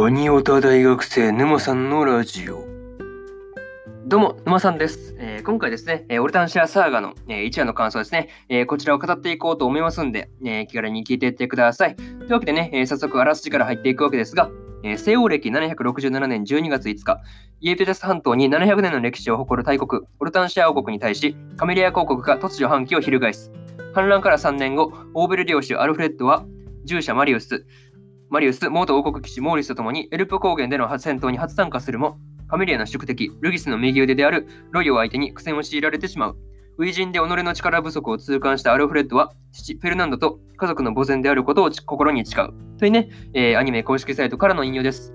ガニオタ大学生沼さんのラジオ。どうも、沼さんです。えー、今回ですね、えー、オルタンシアサーガの、えー、1話の感想ですね、えこちらを語っていこうと思いますんで、え気軽に聞いていってください。というわけでね、え早速あらすじから入っていくわけですが、え西欧歴767年12月5日、イエペテス半島に700年の歴史を誇る大国、オルタンシア王国に対し、カメリア公国が突如反旗を翻す。反乱から3年後、オーベル領主アルフレッドは、従者マリウス、マリウス、元王国騎士モーリスと共にエルプ高原での戦闘に初参加するも、カメリアの宿敵、ルギスの右腕であるロイを相手に苦戦を強いられてしまう。初陣で己の力不足を痛感したアルフレッドは、父フェルナンドと家族の母然であることを心に誓う。というね、えー、アニメ公式サイトからの引用です。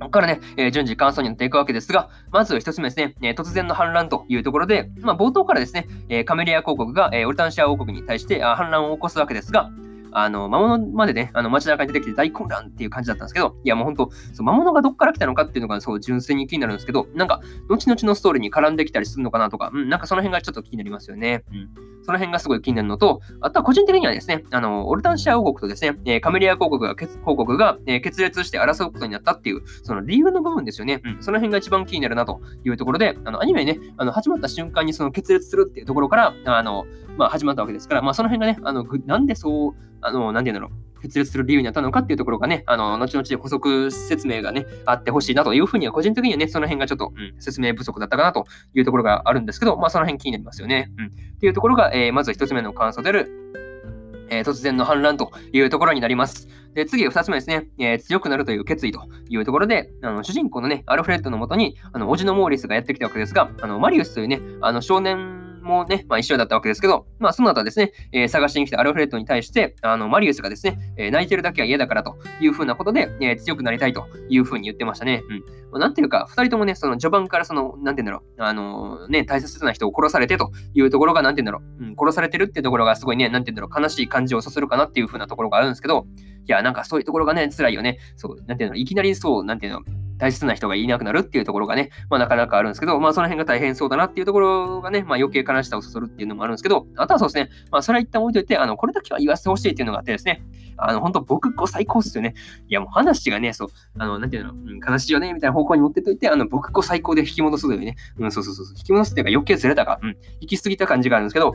ここからね、えー、順次感想になっていくわけですが、まず一つ目ですね、えー、突然の反乱というところで、まあ、冒頭からですね、えー、カメリア公国が、えー、オルタンシア王国に対してあ反乱を起こすわけですが、あの、魔物までね、あの街中に出てきて大混乱っていう感じだったんですけど、いやもう本当、そう魔物がどっから来たのかっていうのがそう純粋に気になるんですけど、なんか、後々のストーリーに絡んできたりするのかなとか、うん、なんかその辺がちょっと気になりますよね。うん。その辺がすごい気になるのと、あとは個人的にはですね、あの、オルタンシア王国とですね、え、カメリア公国が、公国が、え、決裂して争うことになったっていう、その理由の部分ですよね。うん。その辺が一番気になるなというところで、あの、アニメね、あの、始まった瞬間にその決裂するっていうところから、あの、まあ、始まったわけですから、まあ、その辺がね、あの、なんでそう、あの、なんて言うんだろう、決裂する理由になったのかっていうところがね、あの、後々補足説明がね、あってほしいなというふうには、個人的にはね、その辺がちょっと、うん、説明不足だったかなというところがあるんですけど、まあ、その辺気になりますよね。うん。っていうところが、えー、まず一つ目の感想である、えー、突然の反乱というところになります。で、次、二つ目ですね、えー、強くなるという決意というところで、あの主人公のね、アルフレッドのもとに、あの、おじのモーリスがやってきたわけですが、あの、マリウスというね、あの、少年もね、まあ、一緒だったわけですけど、まあ、その後ですね、えー、探しに来たアルフレッドに対して、あの、マリウスがですね、えー、泣いてるだけは嫌だからというふうなことで、えー、強くなりたいというふうに言ってましたね。うん。まあ、なんていうか、二人ともね、その序盤からその、なんていうんだろう、あのね、大切な人を殺されてというところが、なんていうんだろう、うん、殺されてるっていうところがすごいね、なんていうんだろう、悲しい感じをさせるかなっていうふうなところがあるんですけど、いや、なんかそういうところがね、辛いよね。そう、なんていうの、いきなりそう、なんていうの、大切な人がいなくなるっていうところがね、まあなかなかあるんですけど、まあその辺が大変そうだなっていうところがね、まあ余計悲しさをそそるっていうのもあるんですけど、あとはそうですね、まあそれは一旦置いといて、あの、これだけは言わせてほしいっていうのがあってですね、あの、本当僕子最高っすよね。いやもう話がね、そう、あの、なんていうの、うん、悲しいよね、みたいな方向に持ってといて、あの、僕子最高で引き戻すというね、うん、そうそうそう、引き戻すっていうか余計ずれたか、うん、行き過ぎた感じがあるんですけど、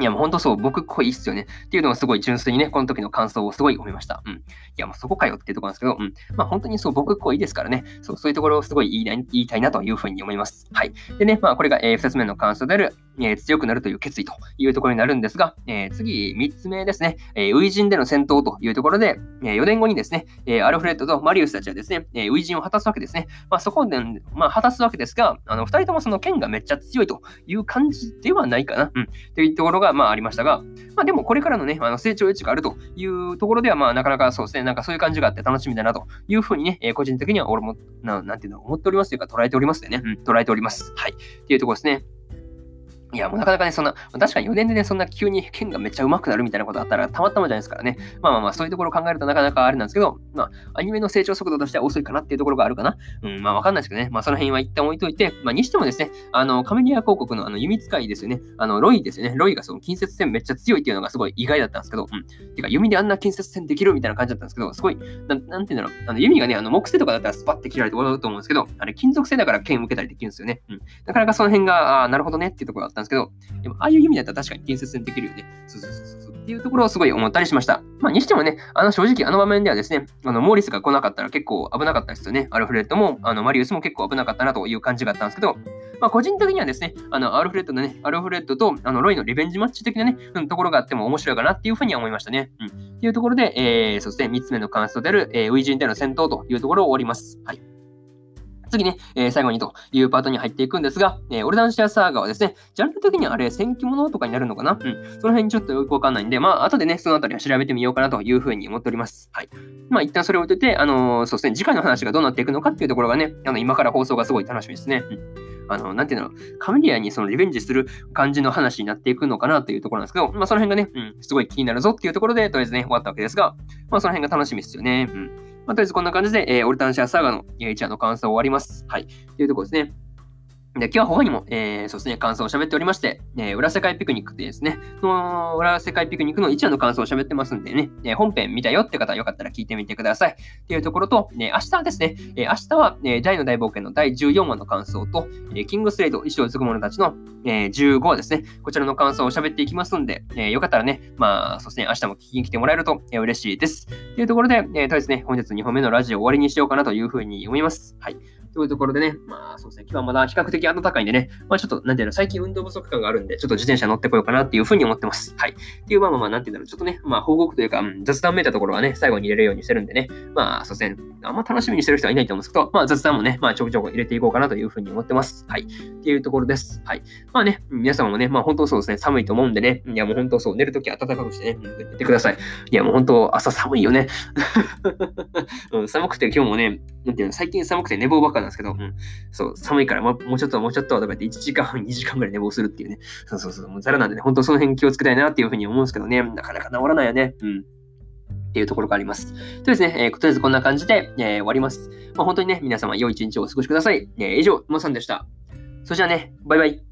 いや、もう本当そう、僕濃いっすよね。っていうのがすごい純粋にね、この時の感想をすごい思いました。うん。いや、もうそこかよっていうところなんですけど、うん。まあ本当にそう、僕濃いですからね、そう、そういうところをすごい言い言いたいなというふうに思います。はい。でね、まあこれが、えー、2つ目の感想である、え、強くなるという決意というところになるんですが、え、次、3つ目ですね、え、初陣での戦闘というところで、え4年後にですね、えアルフレッドとマリウスたちはですね、え初陣を果たすわけですね。まあそこで、まあ果たすわけですが、あの、2人ともその剣がめっちゃ強いという感じではないかな。うん。というところが、まあありましたが、まあでもこれからのね、あの成長余地があるというところでは、まあなかなかそうですね、なんかそういう感じがあって楽しみだなというふうにね、え、個人的には俺もな、なんていうの、思っておりますというか捉えておりますでね、うん、捉えております。はい。っていうところですね。いや、もうなかなかね、そんな、確かに4年でね、そんな急に剣がめっちゃ上手くなるみたいなことあったらたまったまじゃないですからね。まあまあまあ、そういうところを考えるとなかなかあれなんですけど、まあ、アニメの成長速度としては遅いかなっていうところがあるかな。うん、まあわかんないですけどね。まあその辺は一旦置いといて、まあにしてもですね、あの、カメリア広告のあの弓使いですよね。あの、ロイですよね。ロイがその近接戦めっちゃ強いっていうのがすごい意外だったんですけど、うん。てか、弓であんな近接戦できるみたいな感じだったんですけど、すごい、ななんていうんだろう。あの弓がね、あの木製とかだったらスパッて切られて終わると思うんですけど、あれ金属製だから剣受けたりできるんですよね。うん。なかなかその辺が、あなるほどねっていうところだったんですけど、でもああいう意味だったら確かに建設にできるよね。そうそうそうそう。っていうところをすごい思ったりしました。まあ、にしてもね、あの正直あの場面ではですね、あのモーリスが来なかったら結構危なかったですよね。アルフレッドも、あのマリウスも結構危なかったなという感じがあったんですけど、まあ、個人的にはですね、あのアルフレッドのね、アルフレッドとあのロイのリベンジマッチ的なね、うん、ところがあっても面白いかなっていうふうには思いましたね。うん。っていうところで、えー、そして3つ目の感想である、えー、ウィジンでの戦闘というところを終わります。はい。次ね、えー、最後にというパートに入っていくんですが、えー、オルダンシアサーガはですね、ジャンル的にはあれ、戦記物とかになるのかな？うん。その辺ちょっとよくわかんないんで、まあ、後でね、そのあたりは調べてみようかなというふうに思っております。はい。まあ、一旦それを置いといて、あのー、そうですね、次回の話がどうなっていくのかっていうところがね、あの、今から放送がすごい楽しみですね。うんあの、なんていうの、カメリアにそのリベンジする感じの話になっていくのかなというところなんですけど、まあその辺がね、うん、すごい気になるぞっていうところで、とりあえずね、終わったわけですが、まあその辺が楽しみですよね。うん。まあ、とりあえずこんな感じで、えー、オルタンシアサーガの1話の感想を終わります。はい。というところですね。で今日は他にも、えー、そうですね、感想を喋っておりまして、えー、裏世界ピクニックってですね、の裏世界ピクニックの一話の感想を喋ってますんでね、えー、本編見たよって方はよかったら聞いてみてください。っていうところと、え明日ですね、え明日は、え大の大冒険の第14話の感想と、えキングスレイド、衣装継ぐ者たちの、え15話ですね、こちらの感想を喋っていきますんで、えよかったらね、まあ、そうですね、明日も聞きに来てもらえると、え嬉しいです。というところで、えー、とですね、本日2本目のラジオ終わりにしようかなというふうに思います。はい。というところでね、まあそうですね、今日はまだ比較的暖かいんでね、まあちょっと、なんていうの、最近運動不足感があるんで、ちょっと自転車乗ってこようかなっていうふうに思ってます。はい。っていう、まあまあまあ、なんていうんだろう、ちょっとね、まあ報告というか、うん、雑談めいたところはね、最後に入れるようにしてるんでね、まあそうですね、あんま楽しみにしてる人はいないと思うんですけど、まあ雑談もね、まあちょこちょこ入れていこうかなというふうに思ってます。はい。っていうところです。はい。まあね、皆様もね、まあ本当そうですね、寒いと思うんでね、いやもう本当そう、寝るとき暖かくしてね、寝てください。いやもう本当、朝寒いよね。うん、寒くて今日もね、なんていうの、最近寒くて寝坊ばっかなんですけど、うん、そう、寒いから、ま、もうちょっと、もうちょっと、とか言って1時間、2時間ぐらい寝坊するっていうね。そうそうそう、もうザラなんでね、本当その辺気をつけたいなっていうふうに思うんですけどね、なかなか治らないよね。うん。っていうところがあります。とですね、えー、とりあえずこんな感じで、えー、終わります。まあ、本当にね、皆様良い一日をお過ごしください。えー、以上、まさんでした。それじゃあね、バイバイ。